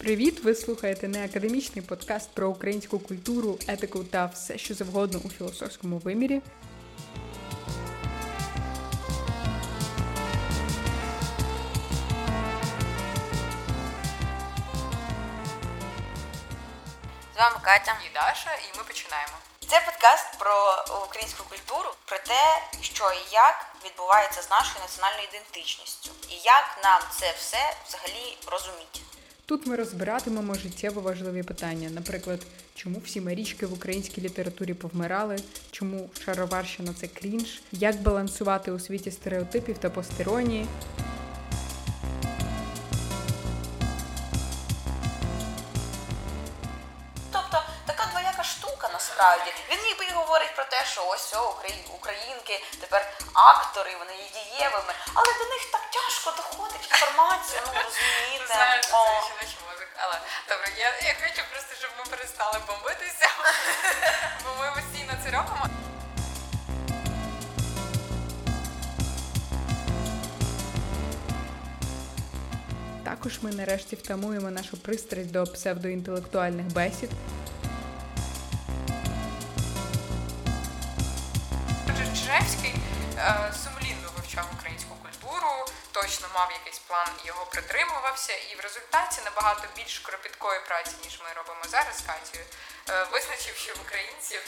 Привіт! Ви слухаєте не академічний подкаст про українську культуру, етику та все, що завгодно у філософському вимірі. З вами Катя. і Даша, і ми починаємо. Це подкаст про українську культуру, про те, що і як відбувається з нашою національною ідентичністю, і як нам це все взагалі розуміти. Тут ми розбиратимемо життєво важливі питання, наприклад, чому всі марічки в українській літературі повмирали, чому шароварщина це крінж, як балансувати у світі стереотипів та постеронії. Насправді. Він ніби і говорить про те, що ось о, українки тепер актори, вони є дієвими, але до них так тяжко доходить інформація, ну розумієте. Знаю, це жіночий. Але добре, я, я хочу просто, щоб ми перестали бомбитися, бо ми постійно це робимо. Також ми нарешті втамуємо нашу пристрасть до псевдоінтелектуальних бесід. Отже, е, сумлінно вивчав українську культуру, точно мав якийсь план і його притримувався, і в результаті набагато більш кропіткої праці, ніж ми робимо зараз з Катєю, е, визначив, що в українців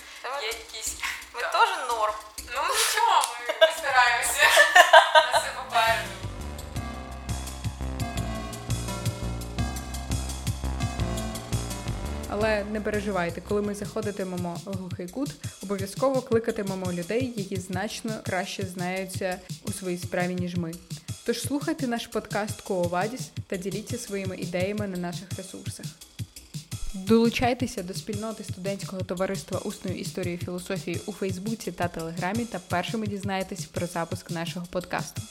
є якісь. Ми теж норм. Ну Але не переживайте, коли ми заходитимемо в глухий кут, обов'язково кликатимемо людей, які значно краще знаються у своїй справі, ніж ми. Тож слухайте наш подкаст Коовадіс та діліться своїми ідеями на наших ресурсах. Долучайтеся до спільноти студентського товариства усної історії філософії у Фейсбуці та Телеграмі та першими дізнаєтесь про запуск нашого подкасту.